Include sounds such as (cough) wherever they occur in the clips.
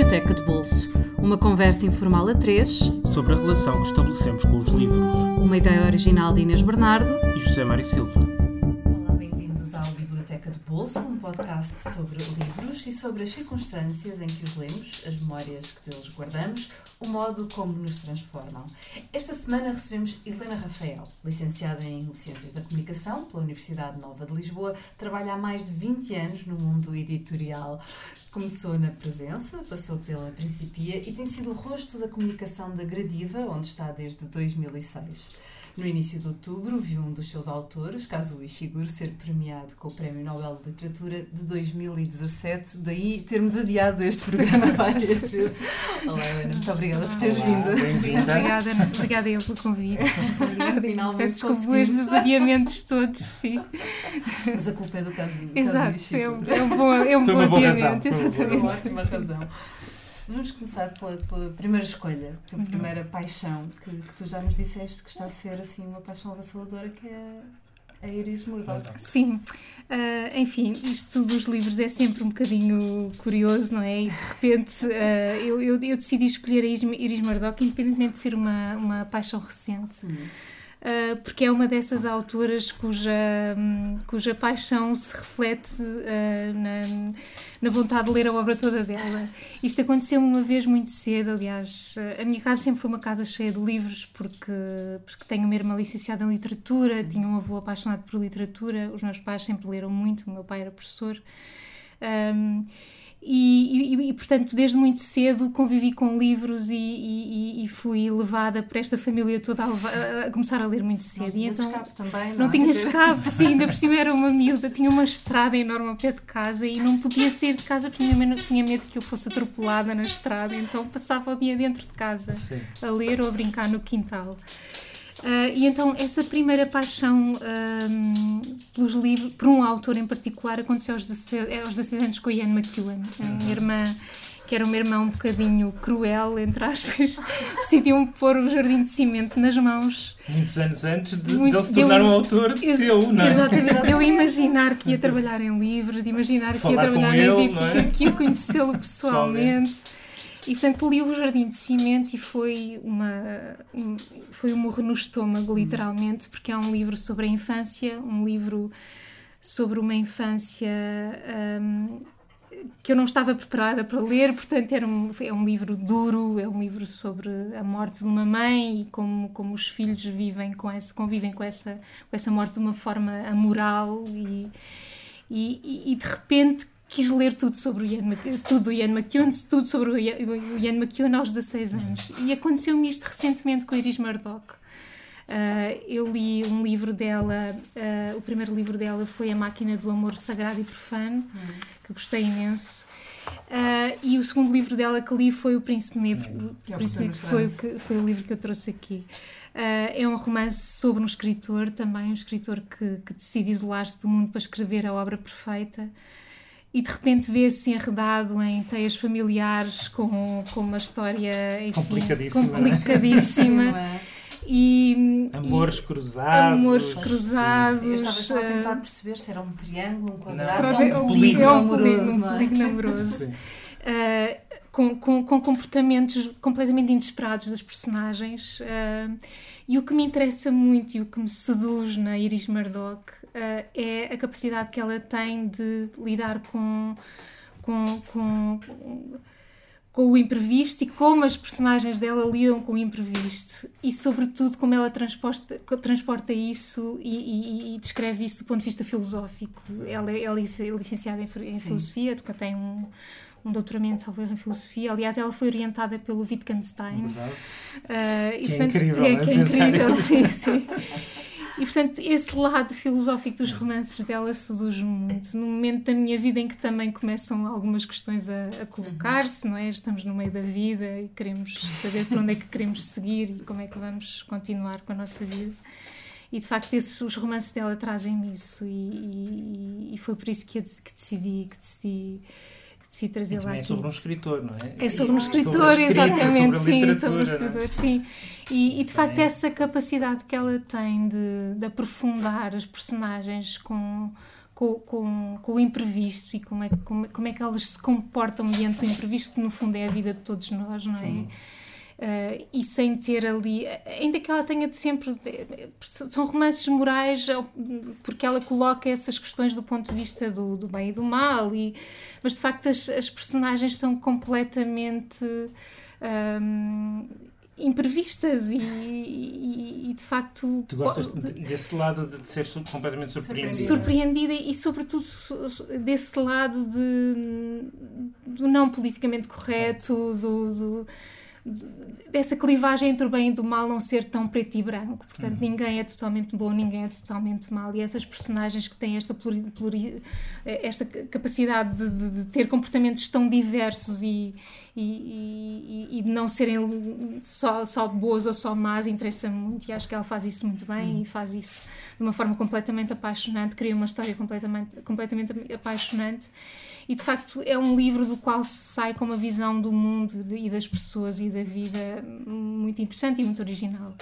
Biblioteca de Bolso. Uma conversa informal a três sobre a relação que estabelecemos com os livros. Uma ideia original de Inês Bernardo e José Mário Silva. Olá, bem-vindos ao Biblioteca de Bolso, um podcast sobre livros sobre as circunstâncias em que os lemos, as memórias que deles guardamos, o modo como nos transformam. Esta semana recebemos Helena Rafael, licenciada em Ciências da Comunicação pela Universidade Nova de Lisboa, trabalha há mais de 20 anos no mundo editorial. Começou na Presença, passou pela Principia e tem sido o rosto da comunicação da Gradiva, onde está desde 2006. No início de outubro, viu um dos seus autores, Kazuo Ishiguro, ser premiado com o Prémio Nobel de Literatura de 2017. Daí termos adiado este programa (laughs) várias vezes. Olá, Ana, muito obrigada por teres vindo. Obrigada, obrigada eu pelo convite. (laughs) Obrigada. Finalmente Peço desculpa dos adiamentos todos, sim. Mas a culpa é do Kazuo. Exato, é um, é um bom, é um bom adiamento, exatamente. Uma ótima razão. Vamos começar pela, pela primeira escolha, a tua uhum. primeira paixão, que, que, tu já nos disseste que está a ser assim uma paixão avassaladora, que é a Iris Murdoch. Sim, uh, enfim, isto dos livros é sempre um bocadinho curioso, não é? E de repente uh, (laughs) eu, eu, eu, decidi escolher a Iris Murdoch, independentemente de ser uma, uma paixão recente. Uhum uh, porque é uma dessas autoras cuja, um, cuja paixão se reflete uh, na, na, vontade de ler a obra toda dela. Isto aconteceu uma vez muito cedo, aliás, a minha casa sempre foi uma casa cheia de livros, porque, porque tenho uma irmã licenciada em literatura, tinha um avô apaixonado por literatura, os meus pais sempre leram muito, o meu pai era professor. Um, e, e, e, portanto, desde muito cedo convivi com livros e, e, e fui levada por esta família toda a, a começar a ler muito cedo. Não tinha então, escape também, não, não é? tinha escape, sim, ainda por cima era uma miúda, tinha uma estrada enorme ao pé de casa e não podia sair de casa porque tinha, tinha medo que eu fosse atropelada na estrada, então passava o dia dentro de casa sim. a ler ou a brincar no quintal. Uh, e então essa primeira paixão um, pelos livros, por um autor em particular, aconteceu aos 16, aos 16 anos com a Ian McEwan, a minha uhum. irmã que era uma irmã um bocadinho cruel, entre aspas, (laughs) decidiu pôr o Jardim de Cimento nas mãos. Muitos anos antes de, Muito, de ele se tornar um autor ex teu, não é? Exatamente, de eu imaginar que ia trabalhar em livros, de imaginar que ia trabalhar em livros, é? que ia conhecê-lo (laughs) pessoalmente. E portanto li o Jardim de Cimento e foi uma um, foi um morro no estômago, literalmente, porque é um livro sobre a infância, um livro sobre uma infância um, que eu não estava preparada para ler, portanto era um, é um livro duro, é um livro sobre a morte de uma mãe e como, como os filhos vivem com essa, convivem com essa, com essa morte de uma forma amoral e, e, e de repente quis ler tudo sobre o Ian, tudo do Ian McEwan, tudo sobre o Ian, McEwan aos 16 anos. E aconteceu-me isto recentemente com a Iris Murdoch. Uh, eu li um livro dela, uh, o primeiro livro dela foi A Máquina do Amor Sagrado e Profano, uhum. que gostei imenso. Uh, e o segundo livro dela que li foi O Príncipe Negro, é, o Príncipe Negro foi, que, foi o livro que eu trouxe aqui. é um romance sobre um escritor também, um escritor que, que decide isolar-se do mundo para escrever a obra perfeita e de repente vê-se enredado em teias familiares com, com uma história enfim, complicadíssima. complicadíssima. E, amores e, cruzados. Amores cruzados. Eu estava só a tentar perceber se era um triângulo, um quadrado, não, um polígono é um amoroso. Um polígono amoroso. (laughs) Com, com, com, comportamentos completamente inesperados das personagens. Uh, e o que me interessa muito e o que me seduz na Iris Murdoch uh, é a capacidade que ela tem de lidar com, com, com, com o imprevisto e como as personagens dela lidam com o imprevisto e, sobretudo, como ela transporta, transporta isso e, e, e descreve isso do ponto de vista filosófico. Ela, ela é licenciada em, em filosofia, tem um um doutoramento, salvo em filosofia. Aliás, ela foi orientada pelo Wittgenstein. Uh, e, que é portanto, é incrível, é, que é incrível, sim, sim. E portanto, esse lado filosófico dos romances dela seduz-me muito. No momento da minha vida em que também começam algumas questões a, a colocar-se, não é? Estamos no meio da vida e queremos saber para onde é que queremos seguir e como é que vamos continuar com a nossa vida. E de facto, esses, os romances dela trazem isso, e, e, e foi por isso que, eu, que decidi. Que decidi decidi trazer lá é aqui. É sobre um escritor, não é? É sobre um escritor, sobre exatamente, sobre sim, sobre um é? escritor, sim. E, e de facto, essa capacidade que ela tem de, de aprofundar as personagens com com, com, com, o imprevisto e como é, como, como é que elas se comportam mediante o imprevisto, que no fundo é a vida de todos nós, não é? Sim. Uh, e sem ter ali, ainda que ela tenha de sempre, são romances morais porque ela coloca essas questões do ponto de vista do, do bem e do mal, e, mas de facto as, as personagens são completamente um, imprevistas e, e, e, de facto. Tu gostas desse lado de ser completamente surpreendida? Surpreendida e, sobretudo, desse lado de, do não politicamente correto, do, do dessa clivagem entre o bem e do mal não ser tão preto e branco. Portanto, uhum. ninguém é totalmente bom, ninguém é totalmente mal. E essas personagens que têm esta, pluri, pluri, esta capacidade de, de, de, ter comportamentos tão diversos e, e, e, e, de não serem só, só boas ou só más interessa muito. E acho que ela faz isso muito bem uhum. e faz isso de uma forma completamente apaixonante, cria uma história completamente, completamente apaixonante e de facto é um livro do qual se sai com uma visão do mundo de, e das pessoas e da vida muito interessante e muito original.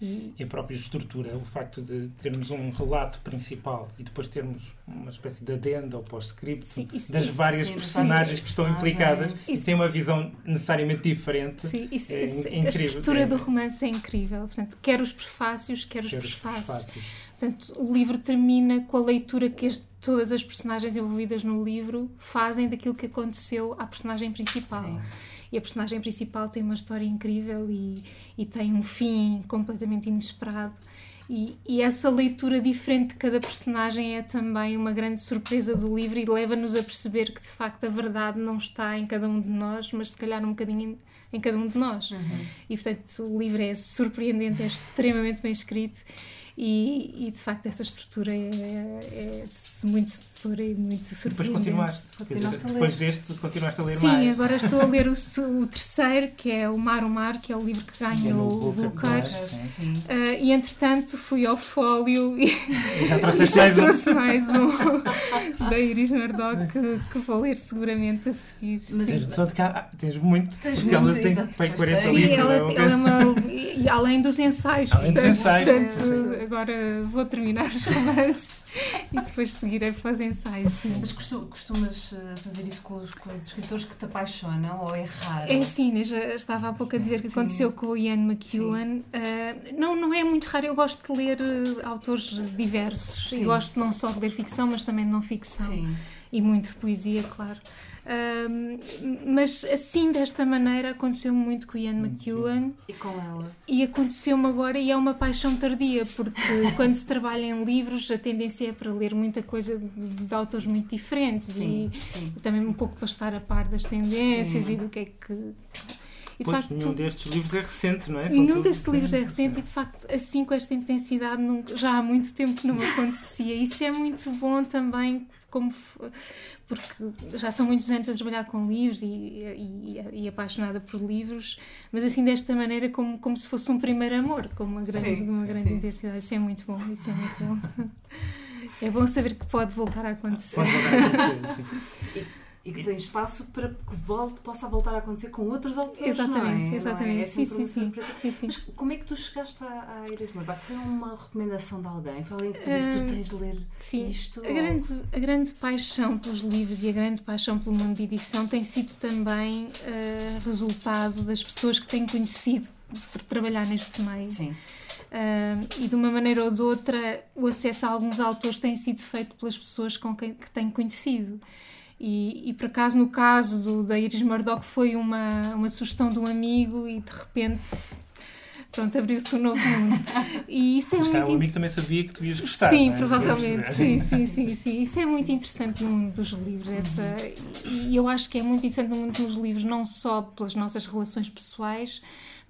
E, e a própria estrutura, o facto de termos um relato principal e depois termos uma espécie de adenda ou pós-script das várias sim, personagens que estão implicadas e tem uma visão necessariamente diferente. Sim, isso, é, isso, incrível. A estrutura é, do romance é incrível. Portanto, quer os prefácios, quer os quer prefácios. Portanto, o livro termina com a leitura que este todas as personagens envolvidas no livro fazem daquilo que aconteceu à personagem principal. Sim. E a personagem principal tem uma história incrível e, e tem um fim completamente inesperado. E, e, essa leitura diferente de cada personagem é também uma grande surpresa do livro e leva-nos a perceber que de facto a verdade não está em cada um de nós, mas se calhar um bocadinho em, cada um de nós. Uhum. E portanto o livro é surpreendente, é extremamente bem escrito e, e, de facto essa estrutura é, é, é muito sedutora e muito. Depois continuaste, continuaste depois deste continuaste a ler Sim, mais. Sim, agora estou a ler o, o, terceiro, que é o Mar o Mar, que é o livro que ganhou o Booker. Uh, e entretanto fui ao fólio e, e já, trouxe mais, trouxe um. mais um (laughs) da Iris Murdoch que, que, vou ler seguramente a seguir. Mas tens, só de cá, tens muito, tens porque muito, ela tem exato, 40 Sim, livros. Ela, ela é uma, e, além dos ensaios, além portanto, dos ensaios, portanto agora vou terminar os romances e depois seguirei para os ensaios. Sim. Mas costumas eh, fazer isso com os, com os, escritores que te apaixonam ou é raro? É sim, já estava há pouco a dizer que sim. aconteceu com o Ian McEwan. Uh, não, não é muito raro, eu gosto de ler uh, autores diversos sim. e gosto não só de ler ficção, mas também de não ficção. Sim. E muito de poesia, claro mas assim, desta maneira, aconteceu muito com Ian McEwan. E com ela. E aconteceu-me agora, e é uma paixão tardia, porque (laughs) quando se trabalha em livros, a tendência é para ler muita coisa de, de autores muito diferentes sim, e, sim, também sim. um pouco para estar a par das tendências e do que é que. E, pois, facto, nenhum destes livros é recente, não é? São nenhum destes livros é recente e, de facto, assim com esta intensidade, nunca, já há muito tempo que não acontecia. Isso é muito bom também como porque já são muitos anos a trabalhar com livros e, e, e, apaixonada por livros, mas assim desta maneira como, como se fosse um primeiro amor, com uma grande, sim, uma grande sim. intensidade. Isso é muito bom, isso é muito bom. (laughs) É bom saber que pode voltar a acontecer. Pode voltar a acontecer (laughs) e que tem espaço para que volte, possa voltar a acontecer com outros autores. Exatamente, é? exatamente. É? É sim, sim, sim, sim, sim. Mas como é que tu chegaste à, à Iris Murdoch? Foi uma recomendação de alguém? Foi alguém que te disse tu tens de ler sim. isto? A grande, a grande paixão pelos livros e a grande paixão pelo mundo de edição tem sido também uh, resultado das pessoas que tenho conhecido por trabalhar neste meio. Sim. Uh, e de uma maneira ou de outra, o acesso a alguns autores tem sido feito pelas pessoas com quem que tenho conhecido. E, e, por acaso, no caso do, da Iris Murdoch, foi uma, uma sugestão de um amigo e de repente. Pronto, abriu-se um novo mundo. E isso é Mas, muito. Cara, o amigo também sabia que tu ias gostar. Sim, é? provavelmente. Sim, sim, sim, sim. Isso é muito interessante no mundo dos livros. Essa... E eu acho que é muito interessante no mundo dos livros, não só pelas nossas relações pessoais,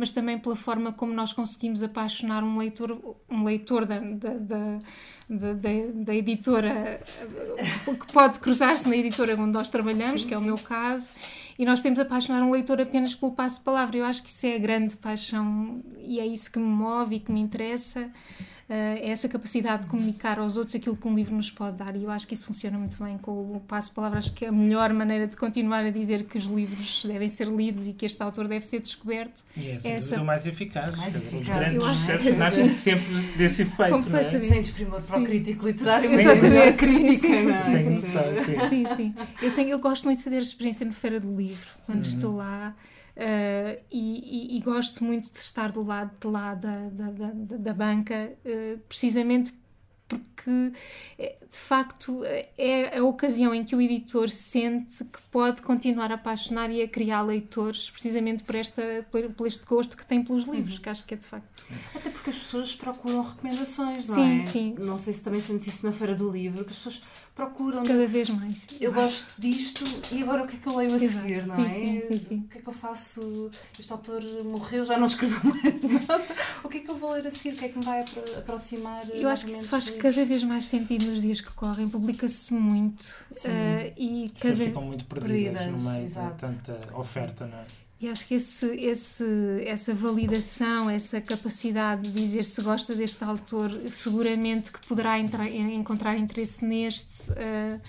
mas também pela forma como nós conseguimos apaixonar um leitor, um leitor da, da, da, da, editora que pode cruzar-se na editora onde nós trabalhamos, sim, que é sim. o meu caso, e nós podemos apaixonar um leitor apenas pelo passo-palavra. Eu acho que isso é a grande paixão e é isso que me move e que me interessa. Eh, é essa capacidade de comunicar aos outros aquilo que um livro nos pode dar. E eu acho que isso funciona muito bem com o passo-palavra. Acho que é a melhor maneira de continuar a dizer que os livros devem ser lidos e que este autor deve ser descoberto. E é, é essa... o mais eficaz. Mais eficaz. Os grandes sucessos nascem sempre desse efeito, não é? Sem desprimor para o crítico literário, mas é a crítica. Sim, sim, sim, sim, sim. Eu, tenho, eu gosto muito de fazer a experiência no Feira do Livro, quando uhum. estou lá. Uh, e, e, e, gosto muito de estar do lado de lá da, da, da, da banca, uh, precisamente porque eh, de facto é a ocasião em que o editor sente que pode continuar a apaixonar e a criar leitores precisamente por, esta, por este gosto que tem pelos livros, uhum. que acho que é de facto. Até porque as pessoas procuram recomendações, não sim, é? Sim, Não sei se também sentes isso na Feira do Livro, que as pessoas procuram. Cada vez mais. Eu gosto disto e agora o que é que eu leio a Exato. seguir, não sim, é? Sim, sim, sim. O que é que eu faço? Este autor morreu, já não escreveu (laughs) mais nada. O que é que eu vou ler a seguir? O que é que me vai aproximar? Eu acho que isso faz cada vez mais sentido nos dias que correm. Publica-se muito uh, e As cada. ficam muito perdidas, perdidas no meio exato. de tanta oferta, não é? E acho que esse, esse, essa validação, essa capacidade de dizer se gosta deste autor, seguramente que poderá entrar, encontrar interesse neste. Uh,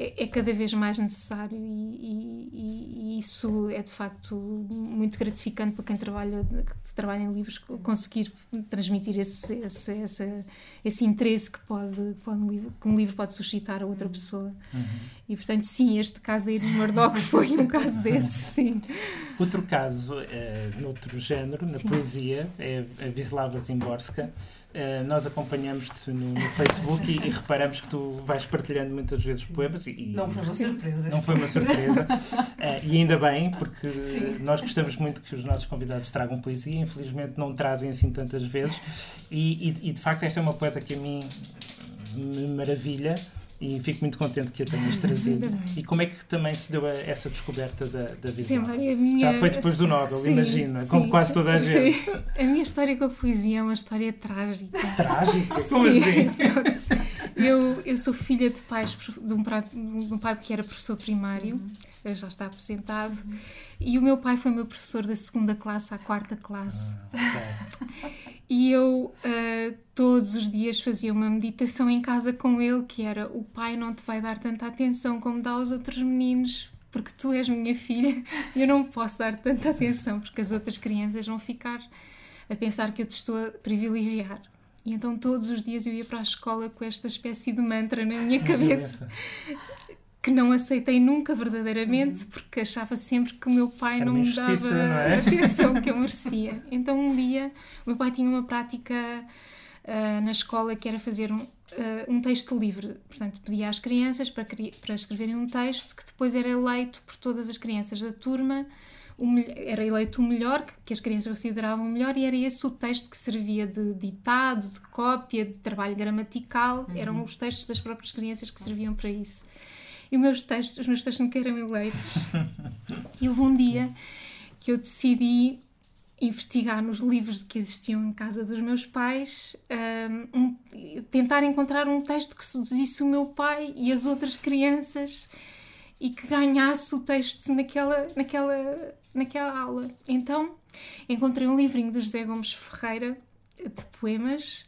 é, é, cada vez mais necessário e, e, e, isso é de facto muito gratificante para quem trabalha, que trabalha em livros, conseguir transmitir esse, esse, esse, esse interesse que, pode, pode, que um livro pode suscitar a outra uhum. pessoa. Uhum. E portanto, sim, este caso da Iris Murdoch (laughs) foi um caso desses, sim. Outro caso, é, noutro género, na sim. poesia, é a Wisława Zimborska Uh, nós acompanhamos-te no, no, Facebook e, e, reparamos que tu vais partilhando muitas vezes poemas. E, não foi uma surpresa. Não foi uma surpresa. uh, e ainda bem, porque Sim. nós gostamos muito que os nossos convidados tragam poesia. Infelizmente não trazem assim tantas vezes. E, e, e de facto, esta é uma poeta que a mim me maravilha e fico muito contente que a tenhas (laughs) trazido. e como é que também se deu essa descoberta da, da visão? Sim, minha... Já foi depois do Nobel, sim, imagino, sim. como quase toda a gente. Sim. A minha história com a poesia é uma história trágica. Trágica? Como assim? Eu, eu sou filha de pais de um, de um pai que era professor primário, uhum. já está aposentado, uhum. e o meu pai foi meu professor da segunda classe à quarta classe. Ah, okay. (laughs) E eu uh, todos os dias fazia uma meditação em casa com ele, que era o pai não te vai dar tanta atenção como dá aos outros meninos, porque tu és minha filha e eu não posso dar tanta atenção, porque as outras crianças vão ficar a pensar que eu te estou a privilegiar. E então todos os dias eu ia para a escola com esta espécie de mantra na minha (laughs) cabeça que não aceitei nunca verdadeiramente uhum. porque achava sempre que o meu pai não me dava não é? a atenção que eu merecia. Então um dia o meu pai tinha uma prática uh, na escola que era fazer um, uh, um texto livre. Portanto, pedia às crianças para, para escreverem um texto que depois era eleito por todas as crianças da turma. era eleito o melhor, que as crianças consideravam o melhor, e era esse o texto que servia de ditado, de cópia, de trabalho gramatical. Uhum. Eram os textos das próprias crianças que serviam para isso e os meus textos, os meus textos nunca eram eleitos. e houve um dia que eu decidi investigar nos livros que existiam em casa dos meus pais, um, tentar encontrar um texto que seduzisse o meu pai e as outras crianças e que ganhasse o texto naquela, naquela, naquela aula. Então encontrei um livrinho do José Gomes Ferreira de poemas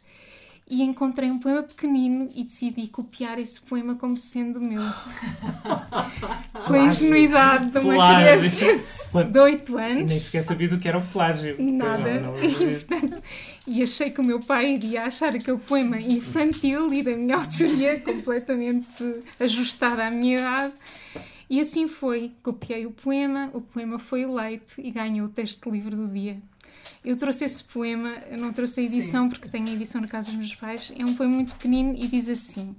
e encontrei um poema pequenino e decidi copiar esse poema como sendo meu. (laughs) Com a ingenuidade de uma plágio. criança de 8 anos. Nem sequer sabia do que era o plágio. Nada. Não, não, (laughs) e, portanto, e achei que o meu pai iria achar aquele poema infantil e da minha (laughs) autoria completamente ajustada à minha idade. E assim foi. Copiei o poema, o poema foi eleito e ganhou o texto livre do dia. Eu trouxe esse poema, não trouxe a edição Sim. porque tenho a edição na casa dos meus pais. É um poema muito pequenino e diz assim: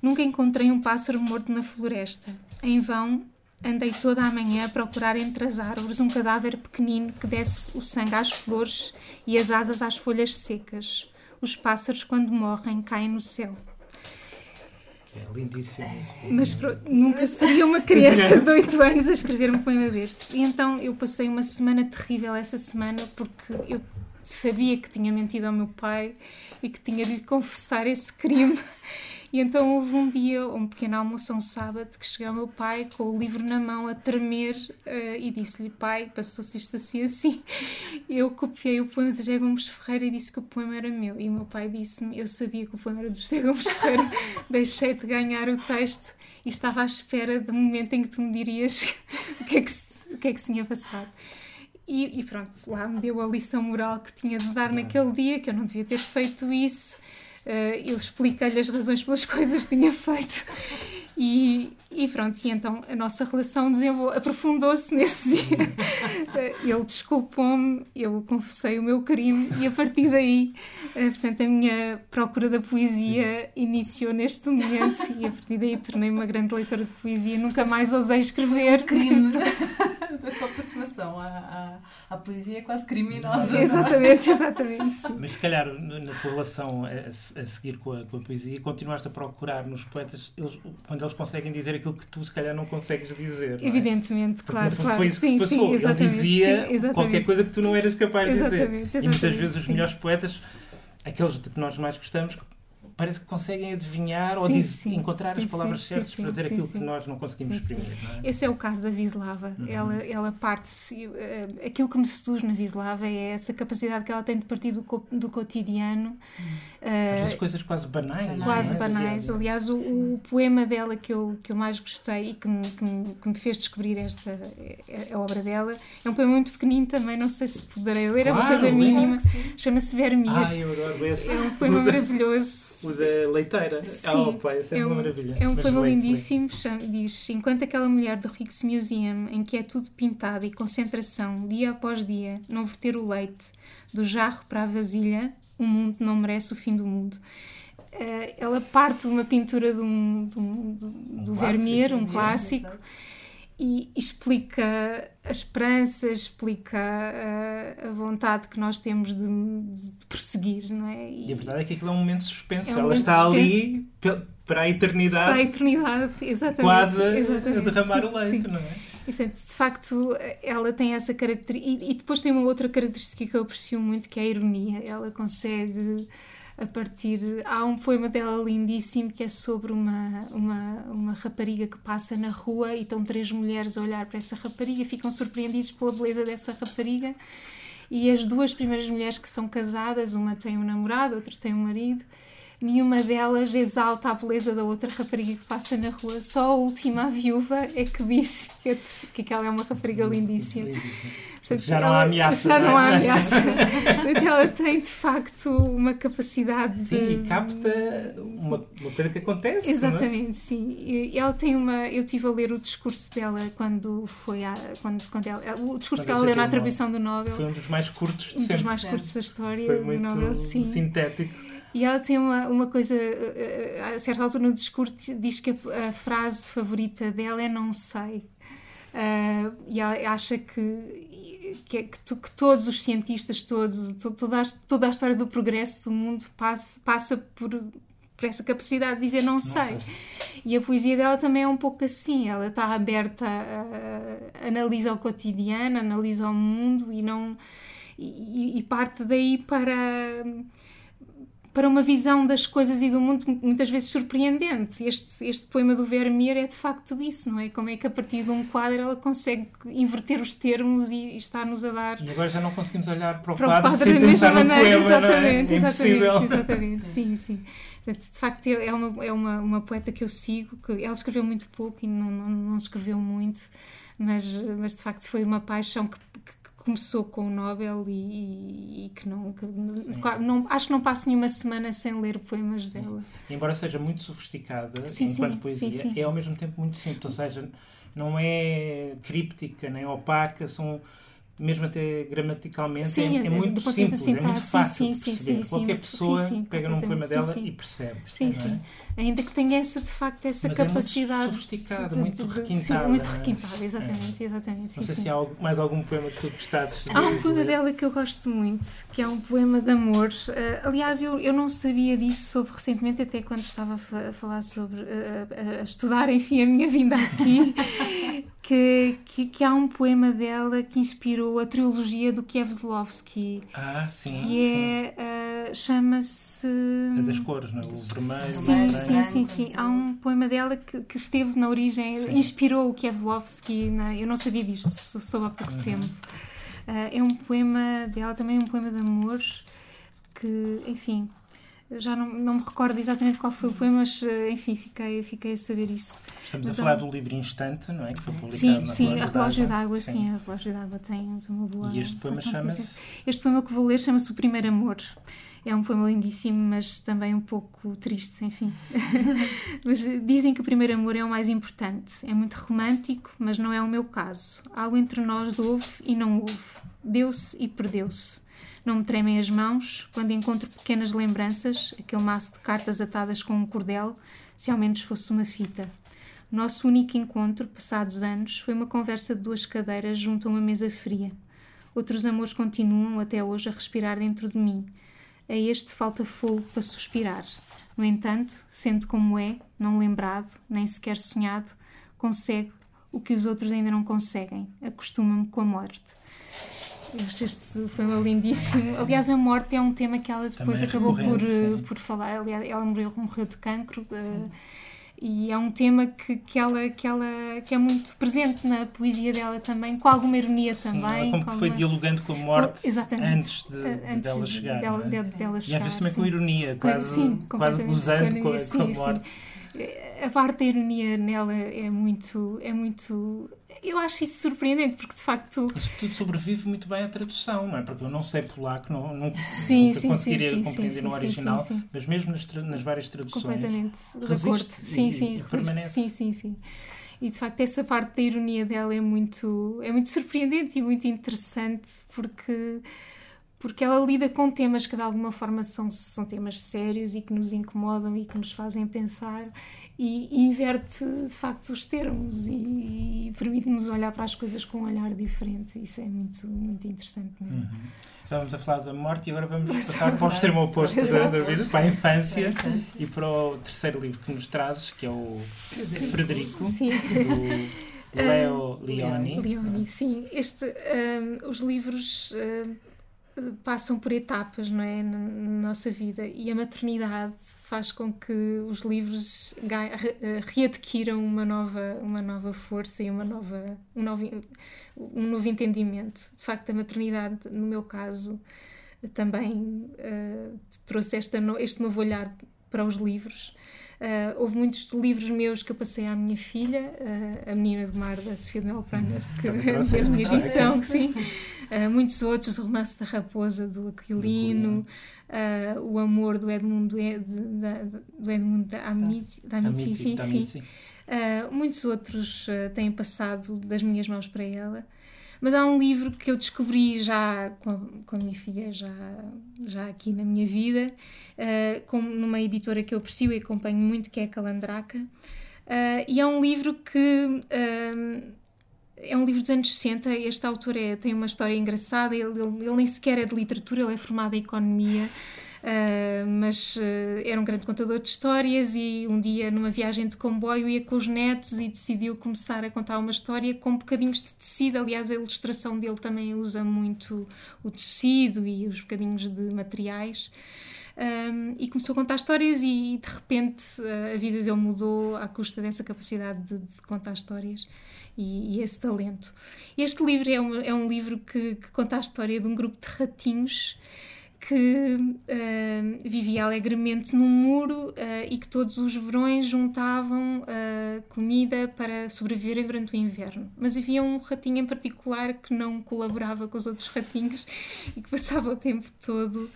Nunca encontrei um pássaro morto na floresta. Em vão andei toda a manhã a procurar entre as árvores um cadáver pequenino que desse o sangue às flores e as asas às folhas secas. Os pássaros, quando morrem, caem no céu. É lindíssimo Mas nunca seria uma criança de 8 anos a escrever um poema destes. E então eu passei uma semana terrível essa semana porque eu sabia que tinha mentido ao meu pai e que tinha de lhe confessar esse crime. E então houve um dia, um pequeno almoço, um sábado, que chegou o meu pai com o livro na mão a tremer uh, e disse-lhe: Pai, passou-se isto assim assim. (laughs) Eu copiei o poema de José Gomes Ferreira e disse que o poema era meu. E o meu pai disse-me: Eu sabia que o poema era de José Gomes Ferreira, (laughs) deixei de ganhar o texto e estava à espera do momento em que tu me dirias (laughs) o que é que se, o que é que se tinha passado. E, e, pronto, lá me deu a lição moral que tinha de dar naquele dia, que eu não devia ter feito isso. Eu expliquei-lhe as razões pelas (laughs) coisas que tinha feito. E, e pronto, e então a nossa relação aprofundou-se nesse dia. (laughs) Ele desculpou-me, eu confessei o meu crime e a partir daí, eh, portanto, a minha procura da poesia iniciou neste momento e a partir daí tornei-me uma grande leitora de poesia. Nunca mais ousei escrever. Foi um crime (laughs) (laughs) da tua aproximação à, à, à, poesia quase criminosa. É? Exatamente, exatamente. Sim. Mas se calhar na tua relação a, a seguir com a, com a poesia, continuaste a procurar nos poetas, eles, quando eles conseguem dizer aquilo que tu se calhar não consegues dizer. É? Evidentemente, claro, Porque, claro. Foi isso sim, que se passou. Sim, Ele dizia sim, qualquer coisa que tu não eras capaz de dizer. Exatamente, e muitas vezes os melhores poetas, aqueles de que nós mais gostamos, parece que conseguem adivinhar sim, ou diz, sim, encontrar sim, as palavras certas para dizer aquilo que nós não conseguimos exprimir. Não é? Esse é o caso da Vislava. Uhum. Ela, ela parte. Uh, aquilo que me seduz na Vislava é essa capacidade que ela tem de partir do, do cotidiano. Às vezes coisas quase banais. Quase é? banais. Aliás, o, o, poema dela que eu, que eu mais gostei e que me, que me, que me fez descobrir esta a, a, obra dela é um poema muito pequenino também, não sei se poderei ler, claro, é uma coisa mínima. Chama-se Vermir. Ah, eu adoro esse. É um poema maravilhoso o da leiteira. Sim, oh, pai, é, é, um, uma maravilha. É um poema lindíssimo. Diz: Enquanto aquela mulher do Rijksmuseum, em que é tudo pintado e concentração, dia após dia, não verter o leite do jarro para a vasilha, o mundo não merece o fim do mundo. Uh, ela parte de uma pintura de um, de um, de, um do Vermeer, um clássico e explica a esperança, explica a, a, vontade que nós temos de, de, prosseguir, não é? E, e, a verdade é que aquilo é um momento suspenso. É um Ela está ali para a eternidade. Para a eternidade, exatamente. Quase exatamente. a derramar sim, o leite, sim. não é? de facto, ela tem essa característica. E, e depois tem uma outra característica que eu aprecio muito, que é a ironia. Ela consegue a partir. Há um poema dela lindíssimo que é sobre uma, uma, uma rapariga que passa na rua e estão três mulheres a olhar para essa rapariga, ficam surpreendidos pela beleza dessa rapariga. E as duas primeiras mulheres que são casadas, uma tem um namorado, outra tem um marido, nenhuma delas exalta a beleza da outra rapariga que passa na rua. Só a última, a viúva, é que diz que, que aquela é uma rapariga lindíssima. Portanto, já não há ameaça. Já não, há é? ameaça. Portanto, (laughs) ela tem de facto uma capacidade de. Sim, e capta uma, uma coisa que acontece. É? Exatamente, é? sim. E ela tem uma. Eu estive a ler o discurso dela quando foi. A, quando, quando ela, o discurso quando que ela leu na atribuição do Nobel. Foi um dos mais curtos de Um sempre. dos mais curtos da história foi muito do Nobel, sim. sintético. E ela tem uma, uma coisa, eh, eh, a certa altura no discurso, diz que a, a frase favorita dela é não sei. Uh, e acha que, que, que, que, todos os cientistas, todos, toda, a, toda a história do progresso do mundo passa, passa por, por essa capacidade de dizer não sei. E a poesia dela também é um pouco assim, ela está aberta, a, a, analisa o cotidiano, analisa o mundo e não e, e parte daí para para uma visão das coisas e do mundo muitas vezes surpreendente. Este, este poema do Vermeer é de facto isso, não é? Como é que a partir de um quadro ela consegue inverter os termos e, e está-nos a dar. E agora já não conseguimos olhar para o, para quadro, o quadro sem da mesma maneira. Poema, exatamente, é? exatamente, (laughs) exatamente. Sim, sim. De facto, é uma, é uma, uma poeta que eu sigo, que ela escreveu muito pouco e não, não, não escreveu muito, mas, mas de facto foi uma paixão que, que começou com o Nobel e, e que, não, que não, acho que não passo nenhuma semana sem ler poemas dela. Embora seja muito sofisticada sim, enquanto sim, poesia, sim, é ao mesmo tempo muito simples, ou seja, não é críptica nem opaca, são mesmo até gramaticalmente, sim, é, é, muito simples, é muito fácil sim, sim, de perceber. Qualquer pessoa pega num poema dela e percebe. Sim, é? sim. Ainda que tenha essa, de facto, essa Mas capacidade. É muito sofisticado, muito requintado. muito é? requintado, exatamente, exatamente. Não sei se há mais algum poema que tu gostasses Há um poema dela que eu gosto muito, que é um poema de amor. Uh, aliás, eu, eu não sabia disso sobre recentemente, até quando estava a falar sobre. Uh, a estudar, enfim, a minha vinda aqui. (laughs) que que, que, há um poema dela que inspirou a trilogia do Kieslowski. Ah, sim. Que é. Uh, chama-se. É das cores, não é? O vermelho, sim, sim, sim, sim. Há um poema dela que, que esteve na origem, sim. inspirou o Kieslowski. Na, eu não sabia disto, soube há pouco uhum. tempo. Uh, é um poema dela, também um poema de amor, que, enfim, já não, não me recordo exatamente qual foi o poema, mas eh, enfim, fiquei, fiquei a saber isso. Estamos mas, a falar do livro Instante, não é? Que foi publicado sim, na Sim, a Relógio d'Água, sim. sim, a Relógio d'Água tem uma boa. E este poema chama-se? Este poema que vou ler chama-se O Primeiro Amor. É um poema lindíssimo, mas também um pouco triste, enfim. (laughs) mas dizem que o primeiro amor é o mais importante. É muito romântico, mas não é o meu caso. Algo entre nós houve e não houve. Deu-se e perdeu-se. Não me tremem as mãos quando encontro pequenas lembranças, aquele maço de cartas atadas com um cordel, se ao menos fosse uma fita. Nosso único encontro, passados anos, foi uma conversa de duas cadeiras junto a uma mesa fria. Outros amores continuam até hoje a respirar dentro de mim. A este falta fogo para suspirar. No entanto, sendo como é, não lembrado, nem sequer sonhado, consegue o que os outros ainda não conseguem. Acostuma-me com a morte. Este foi uma lindíssimo. (laughs) Aliás, a morte é um tema que ela depois Também acabou por, por falar. Aliás, ela morreu, morreu de cancro. Uh, e é um tema que, que, ela, que, ela, que é muito presente na poesia dela também, com alguma ironia também. Sim, como que foi dialogando com a morte antes de, antes dela chegar. Dela, é? de, dela chegar e às vezes também com ironia, quase, sim, quase gozando com, com, com, a morte. Sim. A parte da ironia nela é muito, é muito eu acho isso surpreendente, porque de facto. Isso tudo sobrevive muito bem à tradução, não é? Porque eu não sei polaco, não, não sim, nunca sim, conseguiria sim, compreender sim, no original, mas mesmo nas, nas várias traduções. Completamente de acordo. Sim, e, sim, e permanece. sim, sim, sim. E de facto, essa parte da ironia dela é muito, é muito surpreendente e muito interessante, porque porque ela lida com temas que de alguma forma são, são temas sérios e que nos incomodam e que nos fazem pensar e, e inverte de facto os termos e, e permite-nos olhar para as coisas com um olhar diferente. Isso é muito, muito interessante mesmo. Uhum. Estávamos a falar da morte e agora vamos (laughs) passar para o extremo oposto da, da vida, para a infância, e para o terceiro livro que nos trazes, que é o Frederico, Sim. do (laughs) Leo Leoni. Leoni, sim. Este, um, os livros. Um, passam por etapas não é na, nossa vida. E a maternidade faz com que os livros eh, readquiram uma nova uma nova força e uma nova um novo um novo entendimento. De facto a maternidade no meu caso também uh, trouxe esta este novo olhar para os livros. Uh, houve muitos livros meus que eu passei à minha filha, uh, a Menina do Mar, da Sofia de Melpranger, que (laughs) é minha edição, que sim. Uh, muitos outros, o Romance da Raposa, do Aquilino, O Amor, do Edmundo, de, do Edmundo da Amici, da Amici, sim, sim. muitos outros têm passado das minhas mãos para ela. Mas há um livro que eu descobri já com a, com a minha filha, já, já aqui na minha vida, uh, com, numa editora que eu aprecio e acompanho muito, que é a Calandraca. Uh, e é um livro que. É um livro dos anos 60. Este autor é, tem uma história engraçada. Ele, ele, ele nem sequer é de literatura, ele é formado em economia. Uh, mas uh, era um grande contador de histórias e um dia numa viagem de comboio ia com os netos e decidiu começar a contar uma história com bocadinhos de tecido, aliás a ilustração dele também usa muito o tecido e os bocadinhos de materiais um, e começou a contar histórias e, de repente a vida dele mudou à custa dessa capacidade de, de contar histórias e, e, esse talento. Este livro é um, é um livro que, que conta a história de um grupo de ratinhos que uh, vivia alegremente num muro uh, e que todos os verões juntavam uh, comida para sobreviverem durante o inverno. Mas havia um ratinho em particular que não colaborava com os outros ratinhos (laughs) e que passava o tempo todo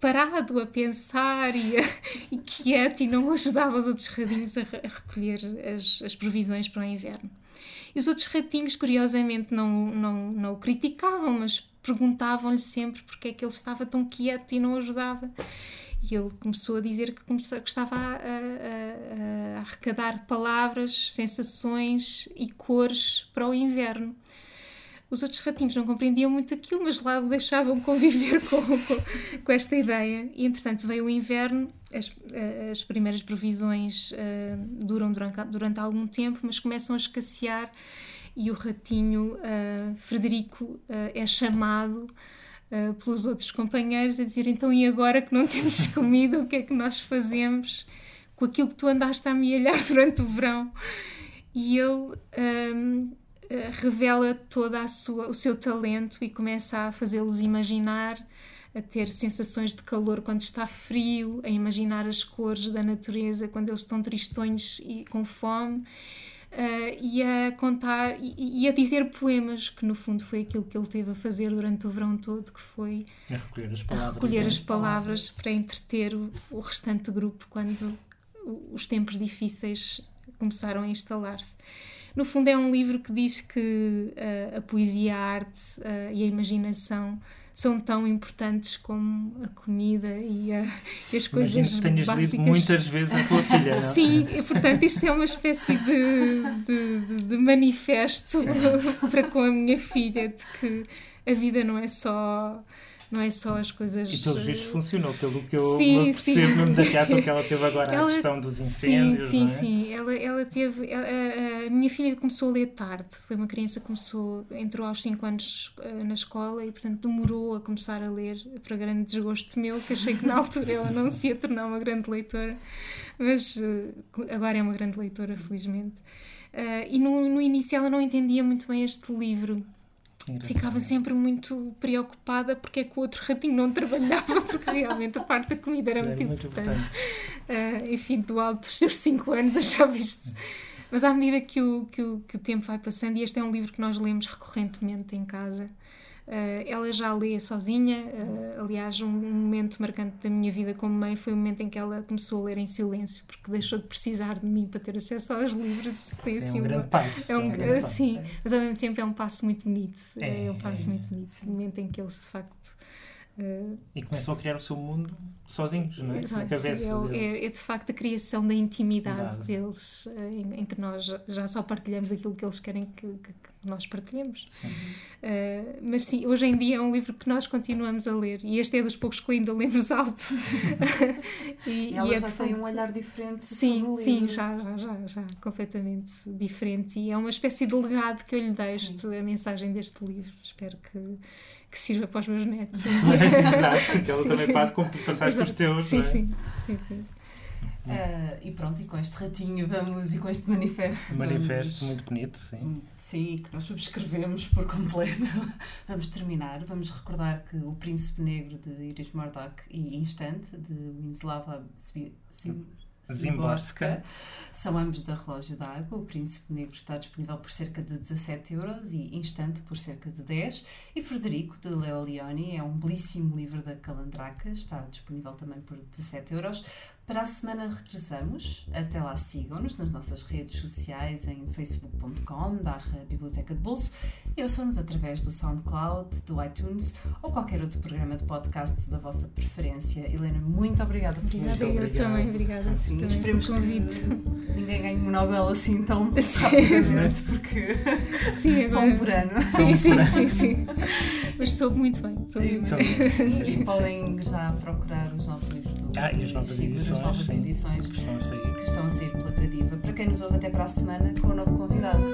parado a pensar e, a, (laughs) e, quieto e não ajudava os outros ratinhos a, a recolher as, as provisões para o inverno. E os outros ratinhos, curiosamente, não, não, não o criticavam, mas perguntavam-lhe sempre porque é que ele estava tão quieto e não ajudava. E ele começou a dizer que, começou, que estava a, a, a, arrecadar palavras, sensações e cores para o inverno. Os outros ratinhos não compreendiam muito aquilo, mas lá deixavam conviver (laughs) com, com, com esta ideia. E entretanto veio o inverno, as, as primeiras previsões uh, duram durante, durante algum tempo, mas começam a escassear e o ratinho uh, Frederico uh, é chamado uh, pelos outros companheiros a dizer então e agora que não (laughs) temos comida o que é que nós fazemos com aquilo que tu andaste a amealhar (laughs) durante o verão e ele revela todo a sua, o seu talento e começa a fazê-los imaginar a ter sensações de calor quando está frio, a imaginar as cores da natureza quando eles estão tristões e com fome uh, e a contar e, e, a dizer poemas, que no fundo foi aquilo que ele teve a fazer durante o verão todo, que foi a recolher as palavras, recolher as palavras para entreter o, o restante grupo quando os tempos difíceis começaram a instalar-se. No fundo, é um livro que diz que uh, a poesia, a arte uh, e a imaginação são tão importantes como a comida e, a, e as coisas Imagino que tenhas básicas. lido muitas vezes a tua filha, não? Sim, portanto isto é uma espécie de, de, de manifesto (laughs) para com a minha filha de que a vida não é só não é só as coisas. E pelos vistos funcionou, pelo que eu sim, percebo sim. mesmo da reação que ela teve agora ela, à questão dos incêndios. Sim, sim, é? sim. Ela, ela teve. A, a, minha filha começou a ler tarde, foi uma criança que começou, entrou aos 5 anos uh, na escola e, portanto, demorou a começar a ler, para grande desgosto meu, que achei que na (laughs) altura ela não se ia tornar uma grande leitora, mas uh, agora é uma grande leitora, felizmente. Uh, e no, no início ela não entendia muito bem este livro Ficava sempre muito preocupada porque é que o outro ratinho não trabalhava, (laughs) porque realmente a parte da comida era muito, muito, importante. importante. Uh, enfim, do alto dos seus 5 anos (laughs) achava isto. Mas à medida que o, que, o, que o tempo vai passando, e este é um livro que nós lemos recorrentemente em casa, ela já lê sozinha. Uh, aliás, um, momento marcante da minha vida como mãe foi o momento em que ela começou a ler em silêncio, porque deixou de precisar de mim para ter acesso aos livros. Tem, assim, é um grande passo. É um, é um sim, mas ao mesmo tempo é um passo muito bonito. É, é um passo muito bonito. O momento em que eles de facto Uh, e começam a criar o seu mundo sozinhos, não é? Exato, Na cabeça é, é, é, de facto a criação da intimidade Nada. deles, eh, em, em, que nós já só partilhamos aquilo que eles querem que, que, que nós partilhemos. Uh, mas sim, hoje em dia é um livro que nós continuamos a ler e este é dos poucos que ainda lemos alto. (laughs) e, e ela e é já tem facto, um olhar diferente sim, sobre o livro. Sim, já, já, já, já, completamente diferente. E é uma espécie de legado que eu lhe deixo, sim. a mensagem deste livro. Espero que que sirva para os meus netos. (laughs) Exato, que ela também passe como tu passaste os teus. Sim, é? sim, sim, sim. Uh, e pronto, e com este ratinho vamos e com este manifesto. Manifesto vamos, muito bonito, sim. Sim, que nós subscrevemos por completo. (laughs) vamos terminar. Vamos recordar que O Príncipe Negro de Iris Murdoch e Instante de Winslava Zimborska. São ambos da Relógio d'Água. O Príncipe Negro está disponível por cerca de 17 euros e Instante por cerca de 10. E Frederico, de Leo Leoni, é um belíssimo livro da Calandraca. Está disponível também por 17 euros. Para a semana regressamos. Até lá sigam-nos nas nossas redes sociais em facebook.com barra Biblioteca de Bolso e ouçam-nos através do SoundCloud, do iTunes ou qualquer outro programa de podcasts da vossa preferência. Helena, muito obrigada por Obrigada, eu obrigado. também. Obrigada. Sim, também esperemos que ninguém ganhe um Nobel assim tão rapidamente porque (laughs) sim, só um por ano. Sim, sim, sim, sim. Mas soube muito bem. Soube muito bem. E (laughs) podem já procurar os novos livros do Ah, e as novas edições as novas sim, edições que estão a sair. Que estão a sair pela Gradiva. Para quem nos ouve até para a semana com um novo convidado.